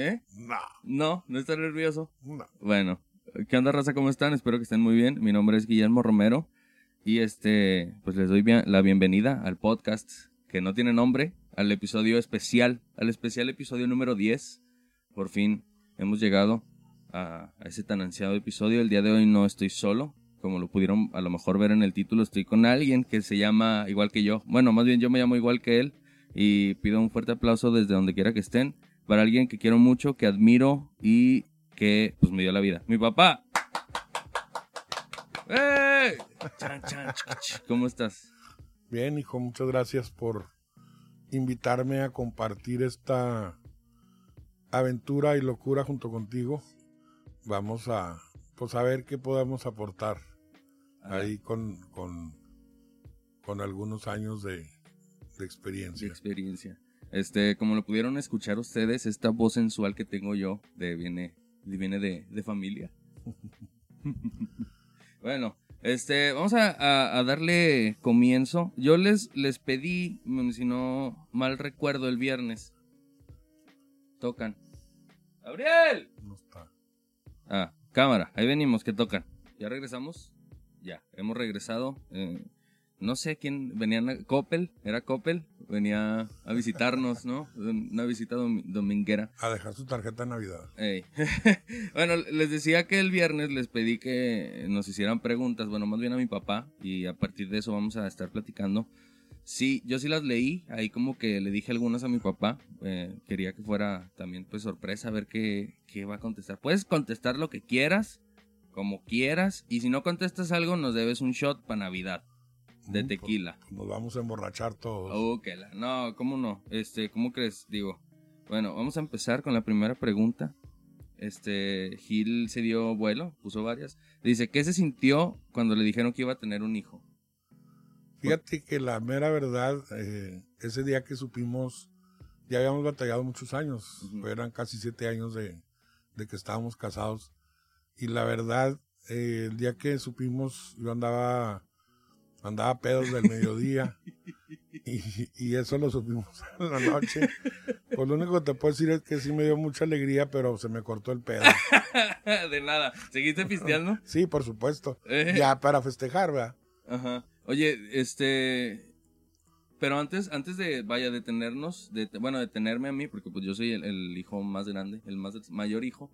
¿Eh? No, No, no está nervioso. no. Bueno, ¿qué onda, raza? ¿Cómo están? Espero que estén muy bien. Mi nombre es Guillermo Romero y este, pues les doy bien- la bienvenida al podcast que no tiene nombre, al episodio especial, al especial episodio número 10. Por fin hemos llegado a, a ese tan ansiado episodio. El día de hoy no estoy solo. Como lo pudieron a lo mejor ver en el título, estoy con alguien que se llama igual que yo. Bueno, más bien yo me llamo igual que él. Y pido un fuerte aplauso desde donde quiera que estén para alguien que quiero mucho, que admiro y que pues me dio la vida. Mi papá. Ch. ¿Cómo estás? Bien, hijo, muchas gracias por invitarme a compartir esta aventura y locura junto contigo. Vamos a, pues, a ver qué podemos aportar ahí con, con, con algunos años de, de de experiencia. Este, como lo pudieron escuchar ustedes, esta voz sensual que tengo yo de, viene, de- viene de, de familia. bueno, este, vamos a, a- a darle comienzo. Yo les, les pedí, mm, si no mal recuerdo, el viernes. Tocan. ¡Gabriel! No está. Ah, cámara, ahí venimos, que tocan. ¿Ya regresamos? Ya, hemos regresado. eh, no sé quién venía, Coppel, era Coppel, venía a visitarnos, ¿no? Una visita domi- dominguera. A dejar su tarjeta de Navidad. Ey. bueno, les decía que el viernes les pedí que nos hicieran preguntas, bueno, más bien a mi papá, y a partir de eso vamos a estar platicando. Sí, yo sí las leí, ahí como que le dije algunas a mi papá, eh, quería que fuera también pues sorpresa a ver qué, qué va a contestar. Puedes contestar lo que quieras, como quieras, y si no contestas algo nos debes un shot para Navidad de Mm, tequila. pues, Nos vamos a emborrachar todos. Oh, que la- No, ¿cómo no? Este, ¿cómo crees? Digo, bueno, vamos a empezar con la primera pregunta. Este, Gil se dio vuelo, puso varias. Dice, ¿qué se sintió cuando le dijeron que iba a tener un hijo? Fíjate que la mera verdad, eh, ese día que supimos, ya habíamos batallado muchos años, eran casi siete años de, de que estábamos casados. Y la verdad, eh, el día que supimos, yo andaba, andaba pedos del mediodía. y, y eso lo supimos en la noche. Pues lo único que te puedo decir es que sí me dio mucha alegría, pero se me cortó el pedo. de nada. ¿Seguiste pisteando? Sí, por supuesto. Eh, Ya para festejar, ¿verdad? Ajá. Oye, este... Pero antes, antes de, vaya, detenernos, de, bueno, detenerme a mí, porque pues yo soy el, el hijo más grande, el más mayor hijo,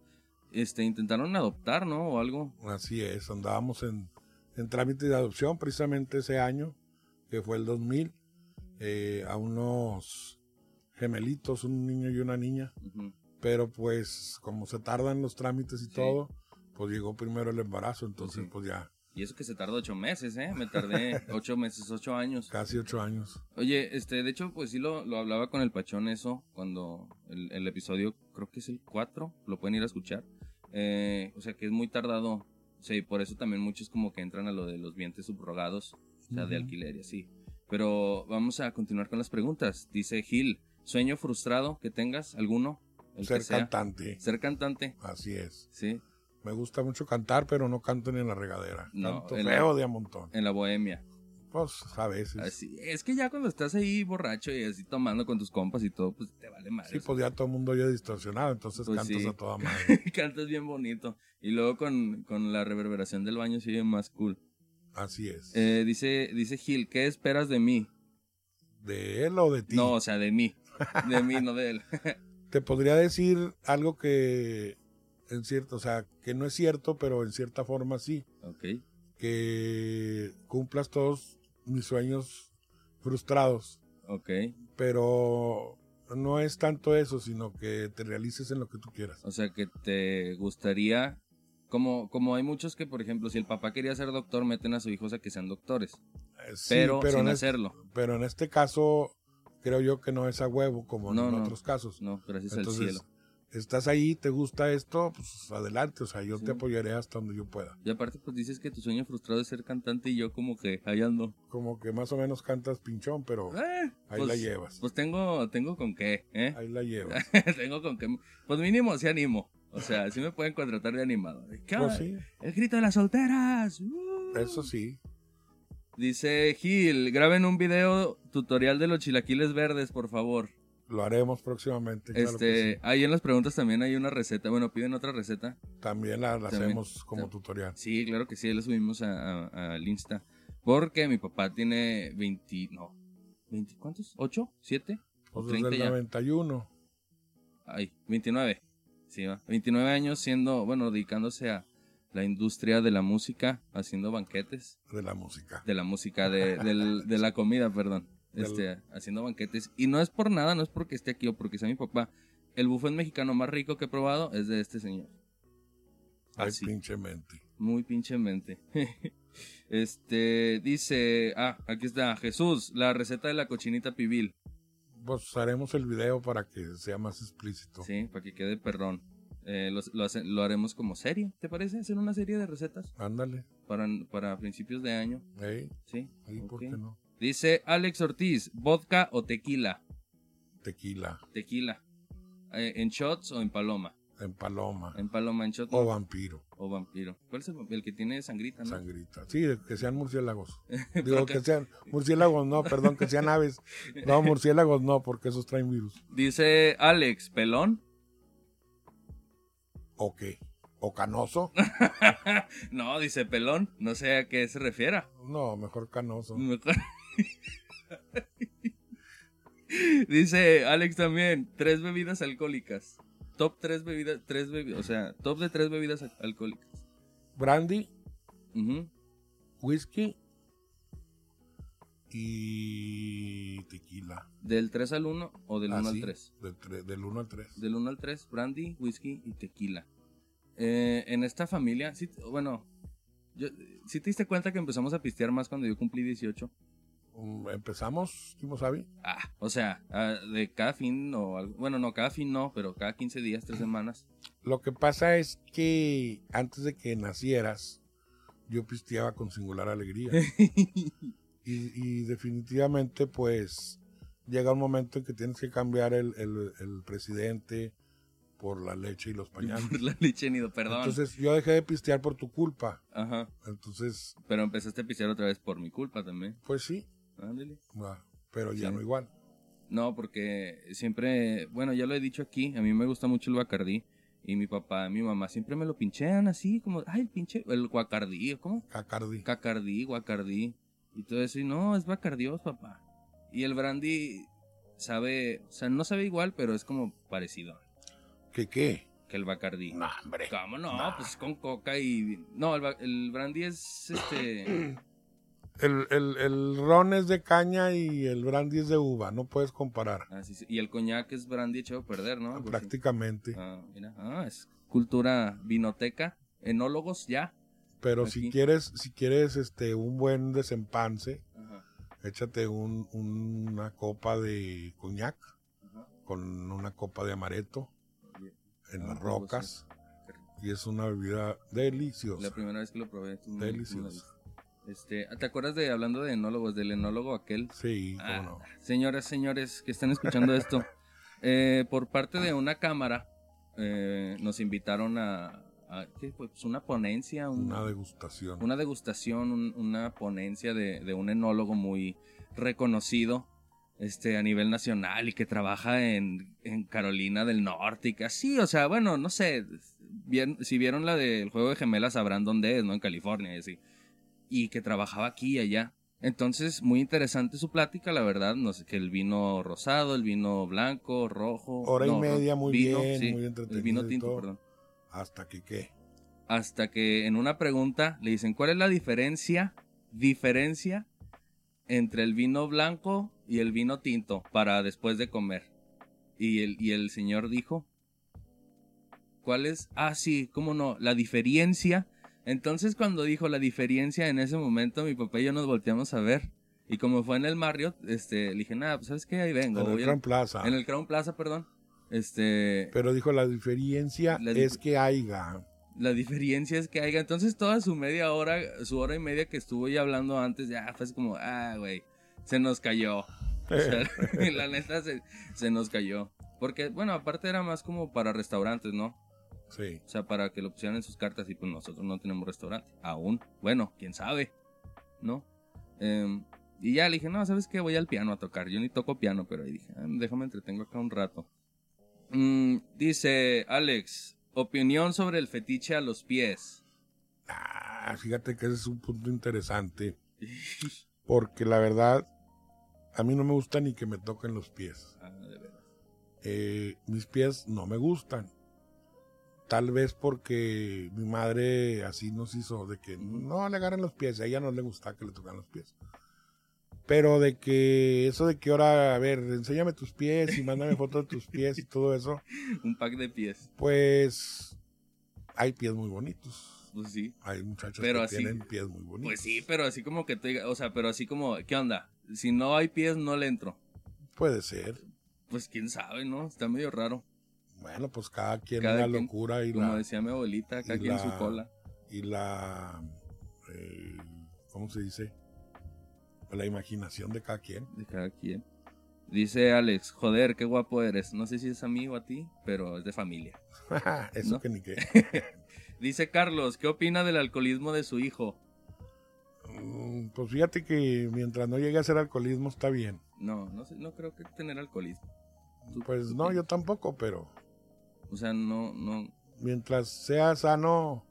este, intentaron adoptar, ¿no? O algo. Así es, andábamos en, en trámite de adopción precisamente ese año, que fue el 2000, eh, a unos gemelitos, un niño y una niña, pero pues como se tardan los trámites y Sí. todo, pues llegó primero el embarazo, entonces Sí. pues ya Y eso que se tardó ocho meses, ¿eh? Me tardé ocho meses, ocho años. casi ocho años. Oye, este, de hecho, pues sí lo, lo hablaba con el Pachón eso, cuando el, el episodio, creo que es el 4, lo pueden ir a escuchar. Eh, o sea, que es muy tardado. Sí, por eso también muchos como que entran a lo de los vientres subrogados, o sea, de alquiler y así. Pero vamos a continuar con las preguntas. Dice Gil, ¿sueño frustrado que tengas alguno? El Ser cantante, Ser cantante, así es. sí, Me gusta mucho cantar, pero no canto ni en la regadera. No, Canto en la- de a montón. en la bohemia. Pues a veces. Así, es que ya cuando estás ahí borracho y así tomando con tus compas y todo, pues te vale madre. Sí, pues ya todo el mundo oye distorsionado, entonces Pues cantas sí. a toda madre. Cantas bien bonito. Y luego con, con la reverberación del baño sigue más cool. Así es. Eh, dice, dice Gil, ¿qué esperas de mí? ¿De él o de ti? No, o sea, de mí. De mí, no de él. Te podría decir algo que en cierto, o sea, que no es cierto, pero en cierta forma sí, ok. que cumplas todos mis sueños frustrados, Ok. pero no es tanto eso, sino que te realices en lo que tú quieras. O sea, que te gustaría... Como, como hay muchos que, por ejemplo, si el papá quería ser doctor, meten a sus hijos a que sean doctores. Eh, sí, pero, sin hacerlo. pero en este caso creo yo que no es a huevo como No, en no. otros casos. No, gracias al Entonces, cielo. Estás ahí, te gusta esto, pues adelante, o sea, yo Sí. te apoyaré hasta donde yo pueda. Y aparte, pues dices que tu sueño frustrado es ser cantante y yo como que ahí ando. Como que más o menos cantas pinchón, pero Eh, ahí pues- la llevas. Pues tengo, tengo con qué, ¿eh? Ahí la llevas. tengo con qué. Pues mínimo sí animo. O sea, sí me pueden contratar de animado. ¿Qué onda? Pues sí, El grito de las solteras. Uh. eso sí. Dice Gil, graben un video tutorial de los chilaquiles verdes, por favor. Lo haremos próximamente. claro Este, sí. ahí en las preguntas también hay una receta. Bueno, piden otra receta. También la, la también- hacemos como tutorial. Sí, claro que sí, la subimos a- a- al Insta. Porque mi papá tiene 20, no, 20, ¿cuántos? ¿8? ¿7? ¿O Pues desde 30 el ya? 91 Ay, 29. Sí, va. 29 años siendo, bueno, dedicándose a la industria de la música, haciendo banquetes. de la música. De la música, de, del- de la comida, perdón. Este, haciendo banquetes. Y no es por nada, no es porque esté aquí o porque sea mi papá. El buffet mexicano más rico que he probado es de este señor. Ay, Así. pinche mente. Muy pinchemente. este, dice, ah, aquí está, Jesús, la receta de la cochinita pibil. Pues haremos el video para que sea más explícito. Sí, para que quede perrón. Eh, lo, lo hace- lo haremos como serie, ¿te parece? Hacer una serie de recetas Ándale. para, para principios de año. Ey, Sí. ey, ¿por ok. qué no? Dice Alex Ortiz, vodka o tequila. Tequila, Tequila. Eh, ¿En shots o en paloma? en paloma En paloma, en shot o no. vampiro, o vampiro. ¿Cuál es el, el que tiene sangrita, no? sangrita. Sí, que sean murciélagos. Digo, que- que sean murciélagos, no, perdón, que sean aves. No, murciélagos no, porque esos traen virus. Dice Alex, pelón. ¿O qué? ¿O canoso? no, dice pelón. No sé a qué se refiera. No, mejor canoso. Mejor- dice Alex también, tres bebidas alcohólicas. Top tres bebidas, tres bebidas, o sea, top de tres bebidas al- alcohólicas. Brandy, Ujú. whisky y tequila. Del 3 al 1 o del 1 Así, al 3. Del, tre- del 1 al 3. Del 1 al 3, brandy, whisky y tequila. Eh, en esta familia, sí, bueno, yo, ¿sí te diste cuenta que empezamos a pistear más cuando yo cumplí 18? Empezamos, Kimosabi. Ah, o sea, ah, de cada fin o algo, bueno, no, cada fin no, pero cada 15 días, 3 semanas. Lo que pasa es que antes de que nacieras, yo pisteaba con singular alegría. y, y definitivamente, pues, llega un momento en que tienes que cambiar el, el- el presidente por la leche y los pañales. Por la leche nido, perdón. Entonces, yo dejé de pistear por tu culpa. Ajá. Entonces, Pero empezaste a pistear otra vez por mi culpa también. pues sí, Ándale. ah, pero ya Sí. no igual. No, porque siempre, bueno, ya lo he dicho aquí, a mí me gusta mucho el Bacardí. Y mi papá, mi mamá siempre me lo pinchean así, como, ay, el pinche, el guacardí, ¿cómo? Cacardi. Cacardí, guacardí. Y todo eso, y no, es Bacardios, papá. Y el brandy sabe, o sea, no sabe igual, pero es como parecido ¿Qué qué? que el Bacardí. No, hombre. ¿Cómo no? Nah. Pues con coca y... No, el, el brandy es, este... El, el, el ron es de caña y el brandy es de uva. No puedes comparar. se- y el coñac es brandy echado a perder, ¿no? Así. prácticamente. Ah, mira, ah, es cultura vinoteca, enólogos ya. Pero Aquí. si quieres, si quieres este un buen desempance, Ajá, échate un- una copa de coñac ajá. con una copa de amaretto en Ah, las algo rocas Qué rico. y es una bebida deliciosa. La primera vez que lo probé. Deliciosa. Este, ¿te acuerdas de hablando de enólogos, del enólogo aquel? Sí, cómo Ah, no. Señoras, señores que están escuchando esto, eh, por parte de una cámara eh, nos invitaron a, a-. Pues una ponencia, un- Una degustación. una degustación, un- una ponencia de, de un enólogo muy reconocido este, a nivel nacional y que trabaja en, en Carolina del Norte y que así, o sea, bueno, no sé, bien, si vieron la del juego de gemelas sabrán dónde es, ¿no? En California y así. Y que trabajaba aquí y allá. Entonces, muy interesante su plática, la verdad, no sé, que el vino rosado, el vino blanco, rojo. Hora y media, muy vino, bien, sí, muy El entretenido vino y tinto, todo. perdón Hasta que qué. hasta que en una pregunta le dicen, ¿cuál es la diferencia, diferencia entre el vino blanco y el vino tinto para después de comer? Y el, y el señor dijo, ¿cuál es? Ah, sí, ¿cómo no? La diferencia. Entonces cuando dijo la diferencia en ese momento, mi papá y yo nos volteamos a ver. Y como fue en el Marriott, este, le dije, nada, pues sabes qué, ahí vengo. En el Gran Plaza. en el Crown Plaza, perdón. Este, Pero dijo la diferencia La es que haya. La diferencia es que haya. Entonces, toda su media hora, su hora y media que estuvo ya hablando antes, ya fue como, ah, güey, se nos cayó. O sea, la neta se, se nos cayó. Porque, bueno, aparte era más como para restaurantes, ¿no? Sí. O sea, para que lo pusieran en sus cartas y pues nosotros no tenemos restaurante. Aún. Bueno, quién sabe. ¿No? Em, Y ya le dije, no, ¿sabes qué? Voy al piano a tocar. Yo ni toco piano, pero ahí dije, ah, déjame entretengo acá un rato. Mm, dice Alex, opinión sobre el fetiche a los pies. Ah, fíjate que ese es un punto interesante. Porque la verdad, a mí no me gusta ni que me toquen los pies. Ah, de veras. Eh, mis pies no me gustan. Tal vez porque mi madre así nos hizo de que no le agarren los pies. A ella no le gusta que le toquen los pies. Pero de que eso de que ahora, a ver, enséñame tus pies y mándame fotos de tus pies y todo eso, Un pack de pies. pues hay pies muy bonitos. Pues sí. Hay muchachos Pero que así- tienen pies muy bonitos. Pues sí, pero así como que te diga, o sea, pero así como, ¿qué onda? Si no hay pies, no le entro. Puede ser. Pues quién sabe, ¿no? Está medio raro. Bueno, pues cada quien Cada la quien, locura y Como la, decía mi abuelita, acá y aquí en su la- cola. y la eh, ¿cómo se dice? La imaginación de cada quien. De cada quien. Dice Alex, joder, qué guapo eres. No sé si es amigo a ti, pero es de familia. Eso que ni qué. Dice Carlos, ¿qué opina del alcoholismo de su hijo? Mm, Pues fíjate que mientras no llegue a ser alcoholismo está bien. No, no sé, no creo que tener alcoholismo. ¿Tú- Pues tú no, yo tampoco, pero O sea, no, no. mientras sea sano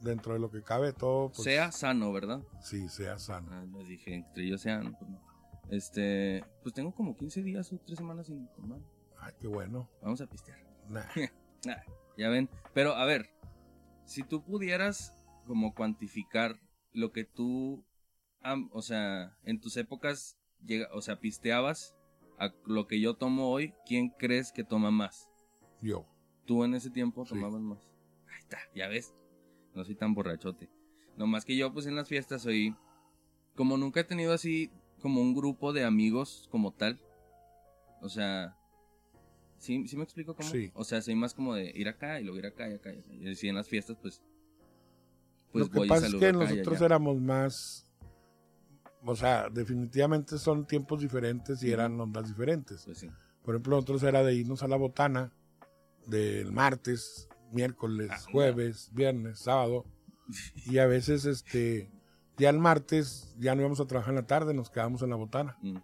dentro de lo que cabe todo, pues sea sano, ¿verdad? sí, sea sano. Ah, les dije, entre ellos sean, pues no. Este, pues tengo como 15 días o 3 semanas sin tomar. Ay, qué bueno. Vamos a pistear. Nah. Ya ven. Pero a ver, si tú pudieras como cuantificar lo que tú, am- o sea, en tus épocas, llega, o sea, pisteabas a lo que yo tomo hoy, ¿quién crees que toma más? Yo. Tú en ese tiempo Sí. tomabas más. Ahí está, ya ves. No soy tan borrachote. No más que yo, pues en las fiestas soy. Como nunca he tenido así como un grupo de amigos como tal. O sea. ¿Sí, sí me explico cómo? Sí. O sea, soy más como de ir acá y luego ir acá y acá. Y acá. Y así en las fiestas, pues. Pues lo que voy pasa es que nosotros éramos más, o sea, definitivamente son tiempos diferentes y eran ondas diferentes. Pues sí. Por ejemplo, nosotros era de irnos a la botana del martes, miércoles, Ah, jueves, viernes, sábado. Y a veces, este, ya el martes ya no íbamos a trabajar en la tarde, nos quedábamos en la botana. Mm,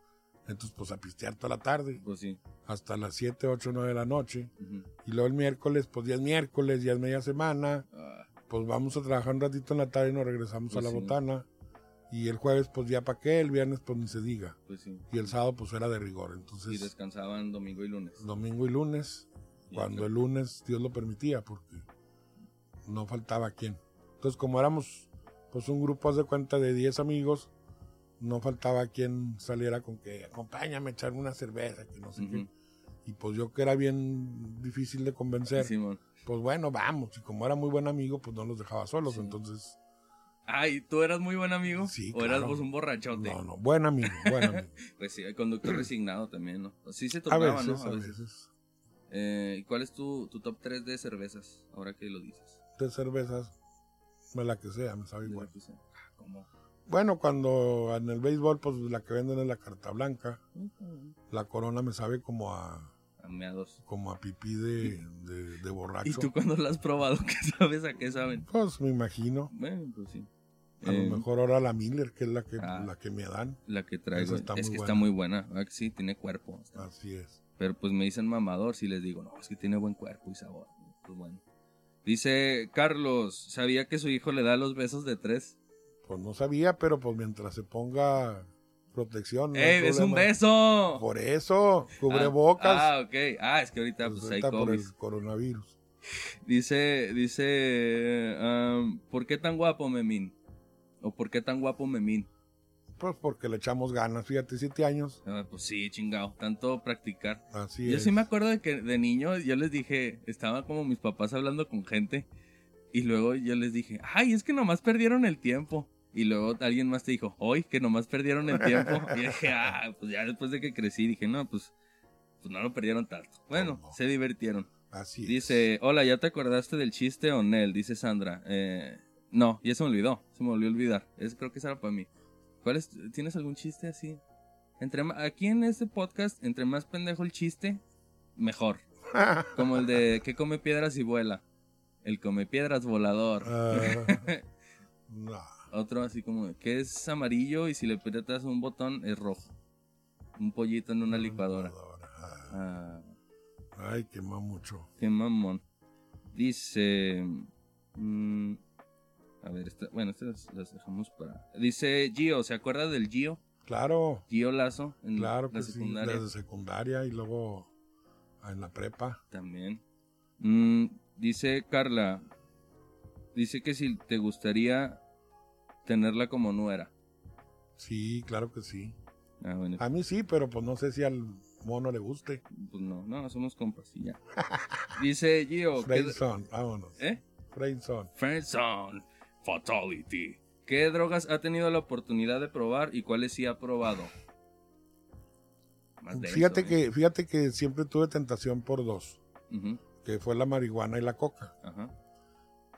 Entonces, pues a pistear toda la tarde, pues sí. hasta las 7, 8, 9 de la noche. Y luego el miércoles, pues ya es miércoles, ya es media semana. Ah, Pues vamos a trabajar un ratito en la tarde y nos regresamos Pues a la sí. botana. Y el jueves, pues ya para qué, el viernes, pues ni se diga. pues sí. Y el sábado, pues era de rigor. Y Entonces, descansaban domingo y lunes. domingo y lunes, Y cuando el lunes Dios lo permitía, porque no faltaba quien. Entonces, como éramos pues un grupo, haz de cuenta, de 10 amigos, no faltaba quien saliera con que acompáñame a echarme una cerveza, que no sé qué. Y pues yo que era bien difícil de convencer, Simón. pues bueno, vamos. Y como era muy buen amigo, pues no los dejaba solos. Sí. Entonces, Ay, ¿tú eras muy buen amigo? Sí, ¿O eras claro. vos un borrachote? no, no, buen amigo, buen amigo. Pues sí, el conductor resignado también, ¿no? Sí se veces, ¿no? a veces. Eh, ¿y ¿Cuál es tu, tu top 3 de cervezas? Ahora que lo dices. De cervezas, me la que sea, me sabe igual. Pues, ah, ¿Cómo? Bueno, cuando en el béisbol, pues la que venden es la carta blanca. La corona me sabe como a, A meados. como a pipí de, de, de borracho. ¿Y tú cuando la has probado? ¿Qué sabes a qué saben? Pues me imagino. Bueno, pues sí. A Eh, lo mejor ahora la Miller, que es la que, Ah. la que me dan. La que traigo. Esa está es muy que buena. está muy buena. ¿verdad que sí, tiene cuerpo. Está- Así es. Pero pues me dicen mamador si les digo, no, es que tiene buen cuerpo y sabor. Pues bueno. Dice Carlos, ¿sabía que su hijo le da los besos de tres? Pues no sabía, pero pues mientras se ponga protección. no ¡Ey, es un beso! Por eso, Ah, cubrebocas. Ah, ok. Ah, es que ahorita pues pues, hay por COVID. el coronavirus. Dice, dice, am, ¿por qué tan guapo Memín? ¿O por qué tan guapo Memín? Pues porque le echamos ganas. Fíjate, siete años. Ah, pues sí, chingado, tanto practicar. Así Yo es. sí me acuerdo de que de niño yo les dije, estaba como mis papás hablando con gente y luego yo les dije, ay, es que nomás perdieron el tiempo. Y luego alguien más te dijo, hoy que nomás perdieron el tiempo. Y dije, ah, pues ya después de que crecí dije, no, pues, pues no lo perdieron tanto. Bueno, No, no. se divirtieron. Así es. Dice, hola, ¿ya te acordaste del chiste o Nel? Dice Sandra. Eh, no, ya se me olvidó, se me olvidó olvidar. Es, creo que esa era para mí. ¿Cuál es, ¿Tienes algún chiste así? Entre, aquí en este podcast, entre más pendejo el chiste, mejor. Como el de que come piedras y vuela. El come piedras volador. Ah, no. otro así como, que es amarillo y si le aprietas un botón es rojo. Un pollito en una licuadora. Ah, Ah, Ay, quema mucho. qué mamón. Dice... mm, a ver, esta- bueno, estas las dejamos para... Dice Gio, ¿se acuerda del Gio? Claro, Gio Lazo en claro la que sí. secundaria. Desde secundaria y luego en la prepa. También. Mm, dice Carla, dice que si te gustaría tenerla como nuera. Sí, claro que sí. Ah, bueno, A mí sí, pero pues no sé si al mono le guste. pues no, no, somos compas y ya. Dice Gio, ¿qué, Friendzone, vámonos. ¿eh? Friendzone. Friendzone, Fatality. ¿Qué drogas ha tenido la oportunidad de probar y cuáles sí ha probado? Más Fíjate ¿eh? que, fíjate que siempre tuve tentación por dos, que fue la marihuana y la coca.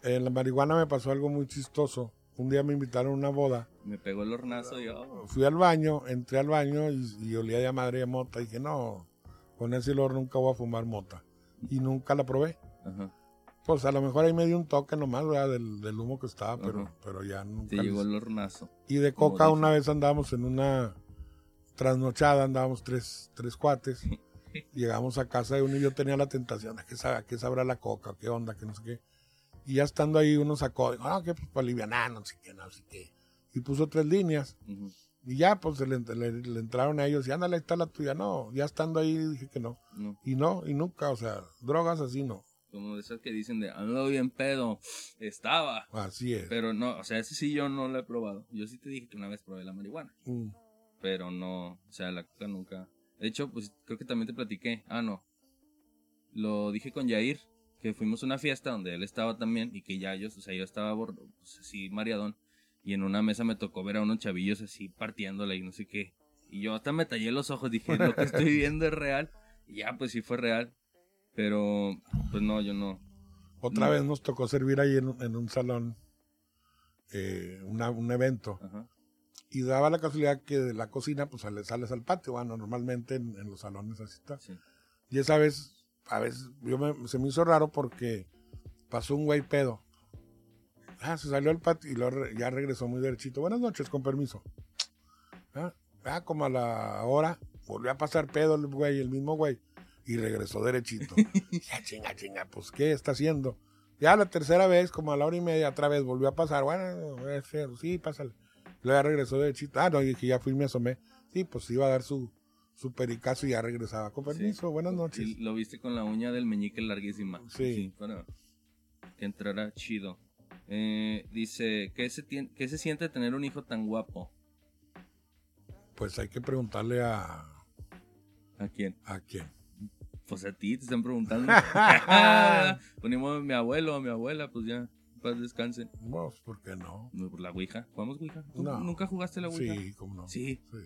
En la marihuana me pasó algo muy chistoso. Un día me invitaron a una boda. Me pegó el hornazo y yo. Fui al baño, entré al baño y, y olía ya madre de mota. Y dije, no, con ese olor nunca voy a fumar mota. Y nunca la probé. Ajá. Pues a lo mejor ahí me dio un toque nomás, ¿verdad? Del, del humo que estaba, pero, Ajá. pero ya nunca. Te le llegó el hornazo. Y de coca una vez andábamos en una trasnochada, andábamos tres, tres cuates. Llegamos a casa de uno y yo tenía la tentación de que sabe, qué sabrá la coca, qué onda, que no sé qué. Y ya estando ahí uno sacó, dijo, ah, que pues para aliviar, no sé qué, no sé qué. Y puso tres líneas. Y ya, pues le, le- le entraron a ellos y ándale, ahí está la tuya. No, ya estando ahí dije que no. No. Y no, y nunca, o sea, drogas así no. Como de esas que dicen de ando bien pedo. Estaba. Así es. Pero no, o sea, ese sí yo no lo he probado. Yo sí te dije que una vez probé la marihuana. Mm, Pero no, o sea, la coca nunca. De hecho, pues creo que también te platiqué. Ah, no. Lo dije con Yair, que fuimos a una fiesta donde él estaba también y que ya yo, o sea, yo estaba bordo, pues, así mareadón. Y en una mesa me tocó ver a unos chavillos así partiéndola y no sé qué. Y yo hasta me tallé los ojos, dije, lo que estoy viendo es real. Y ya, pues sí fue real. Pero, pues no, yo no. Otra No. vez nos tocó servir ahí en, un- en un salón eh, una- un evento. Ajá. Y daba la casualidad que de la cocina, pues sales, sales al patio, bueno, normalmente en, en los salones así está. Sí. Y esa vez, a veces, yo me- se me hizo raro porque pasó un güey pedo. Ah, se salió al patio y re- ya regresó muy derechito. Buenas noches, con permiso. Ah, ah, como a la hora, volvió a pasar pedo el güey, el mismo güey. Y regresó derechito. ya chinga, chinga, pues, ¿qué está haciendo? Ya la tercera vez, como a la hora y media, otra vez volvió a pasar. Bueno, sí, pásale. Luego ya regresó derechito. Ah, no, dije, ya fui y me asomé. Sí, pues iba a dar su, su pericazo y ya regresaba. Con permiso, buenas noches. Y lo viste con la uña del meñique larguísima. Sí. para que entrara chido. Eh, dice, ¿qué se, tien- ¿qué se siente tener un hijo tan guapo? Pues hay que preguntarle a, ¿A quién? a quién. Pues a ti, te están preguntando. Ponemos a mi abuelo, a mi abuela, pues ya, paz descanse. Pues, ¿por qué no? No, por La Ouija, ¿jugamos Ouija? ¿Tú No. ¿Nunca jugaste la Ouija? Sí, cómo no. Sí. Sí,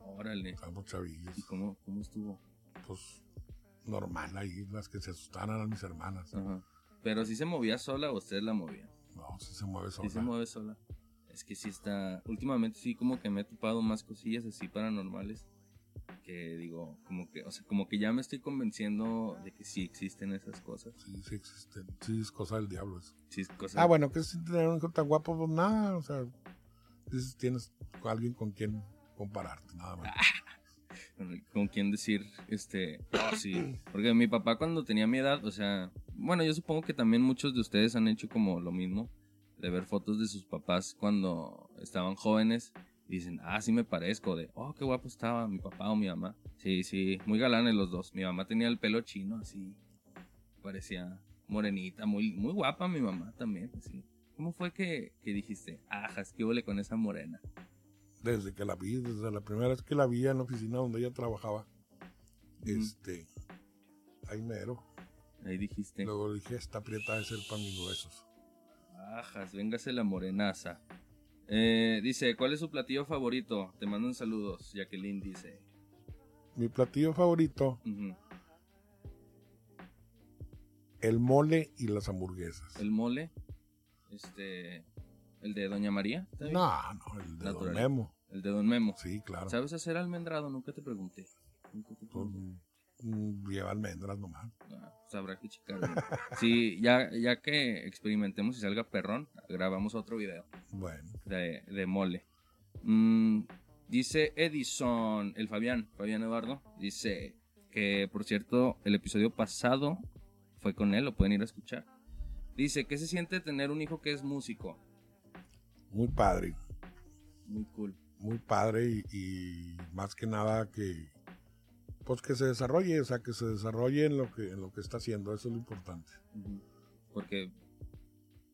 Órale. estamos chavillos. ¿Y cómo, cómo estuvo? Pues, normal ahí, las que se asustaron a mis hermanas. Ajá. Pero si se movía sola o ustedes la movían. No, si se mueve Sí sola. se mueve sola. Es que sí está. Últimamente sí como que me he topado más cosillas así paranormales. Que digo, como que, o sea, como que ya me estoy convenciendo de que sí existen esas cosas. Sí, sí existen. Sí, es cosa del diablo eso. Sí, es. Ah, bueno, que si tener un hijo tan guapo, pues nada, o sea, dices, tienes alguien con quien compararte, nada más. con, quién decir, este, oh, sí. Porque mi papá cuando tenía mi edad, o sea, bueno, yo supongo que también muchos de ustedes han hecho como lo mismo, de ver fotos de sus papás cuando estaban jóvenes. Y dicen, ah, sí me parezco, de, oh, qué guapo estaba mi papá o mi mamá. Sí, sí, muy galanes los dos. Mi mamá tenía el pelo chino, así, parecía morenita, muy, muy guapa mi mamá también, así. ¿Cómo fue que, que dijiste, ajas, qué huele con esa morena? Desde que la vi, desde la primera vez que la vi en la oficina donde ella trabajaba, este, ahí mero. Ahí dijiste, Luego dije, esta aprieta de ser para mis huesos. Ajas, véngase la morenaza. Eh, dice, ¿cuál es su platillo favorito? Te mandan saludos, Jacqueline dice. Mi platillo favorito, Ujú. el mole y las hamburguesas. El mole, este, el de Doña María. No, no, el de Don Natural. Memo. el de Don Memo. Sí, claro. ¿Sabes hacer almendrado? Nunca te pregunté. Nunca te pregunté. Mm, lleva almendras nomás. Ah, pues habrá que checarlo. Sí, ya, ya que experimentemos y salga perrón, grabamos otro video Bueno, de, de mole. Mm, dice Edison, el Fabián, Fabián Eduardo, dice que por cierto el episodio pasado fue con él, lo pueden ir a escuchar. Dice, ¿qué se siente tener un hijo que es músico? muy padre. Muy cool. muy padre y, y más que nada que pues que se desarrolle, o sea, que se desarrolle en lo que en lo que está haciendo, eso es lo importante. Porque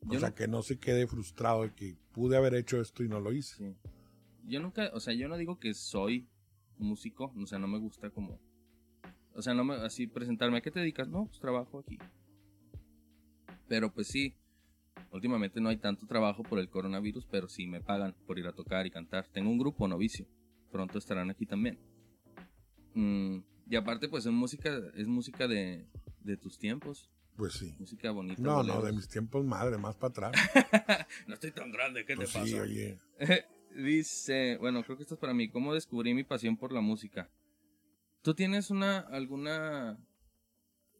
O yo, sea, no- que no se quede frustrado de que pude haber hecho esto y no lo hice. sí. yo nunca, o sea, yo no digo que soy músico, o sea, no me gusta como, o sea, no me, así presentarme, ¿a qué te dedicas? No, pues trabajo aquí. Pero pues sí, últimamente no hay tanto trabajo por el coronavirus, pero sí me pagan por ir a tocar y cantar. Tengo un grupo novicio, pronto estarán aquí también. Mm, y aparte, pues es música, es música de, de tus tiempos, Pues sí. música bonita. No, no, de mis tiempos madre, más para atrás. no estoy tan grande, ¿qué Pues te sí, pasa? oye. Dice, bueno, creo que esto es para mí. ¿Cómo descubrí mi pasión por la música? ¿Tú tienes una, alguna...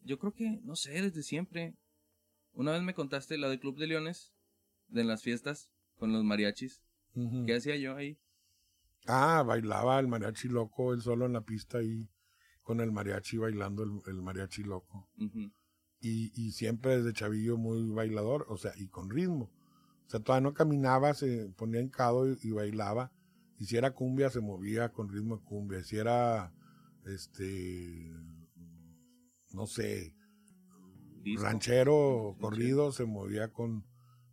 Yo creo que, no sé, desde siempre. Una vez me contaste la de Club de Leones, de las fiestas, con los mariachis. ¿Qué hacía yo ahí? Ah, bailaba el mariachi loco, él solo en la pista ahí con el mariachi bailando el, el mariachi loco. Y, y siempre desde chavillo muy bailador, o sea, y con ritmo. O sea, todavía no caminaba, se ponía hincado y, y bailaba. Y si era cumbia, se movía con ritmo de cumbia. Si era, este, no sé, disco. ranchero o Ranchero. corrido, se movía con,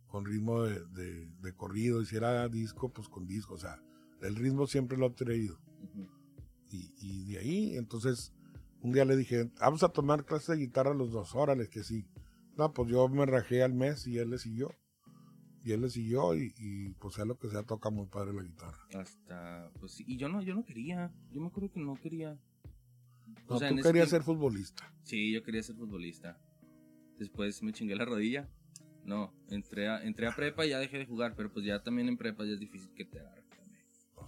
con ritmo de, de- de corrido. Y si era disco, pues con disco. O sea, el ritmo siempre lo he traído. Y, y de ahí, entonces, un día le dije, vamos a tomar clase de guitarra los dos, órale, que sí. No, pues yo me rajé al mes y él le siguió. Y él le siguió y, y, pues sea lo que sea, toca muy padre la guitarra. Hasta, pues sí, y yo no, yo no quería. Yo me acuerdo que no quería. O No, sea, tú querías ser futbolista. Sí, yo quería ser futbolista. Después me chingué la rodilla. No, entré a, entré a prepa y ya dejé de jugar, pero pues ya también en prepa ya es difícil que te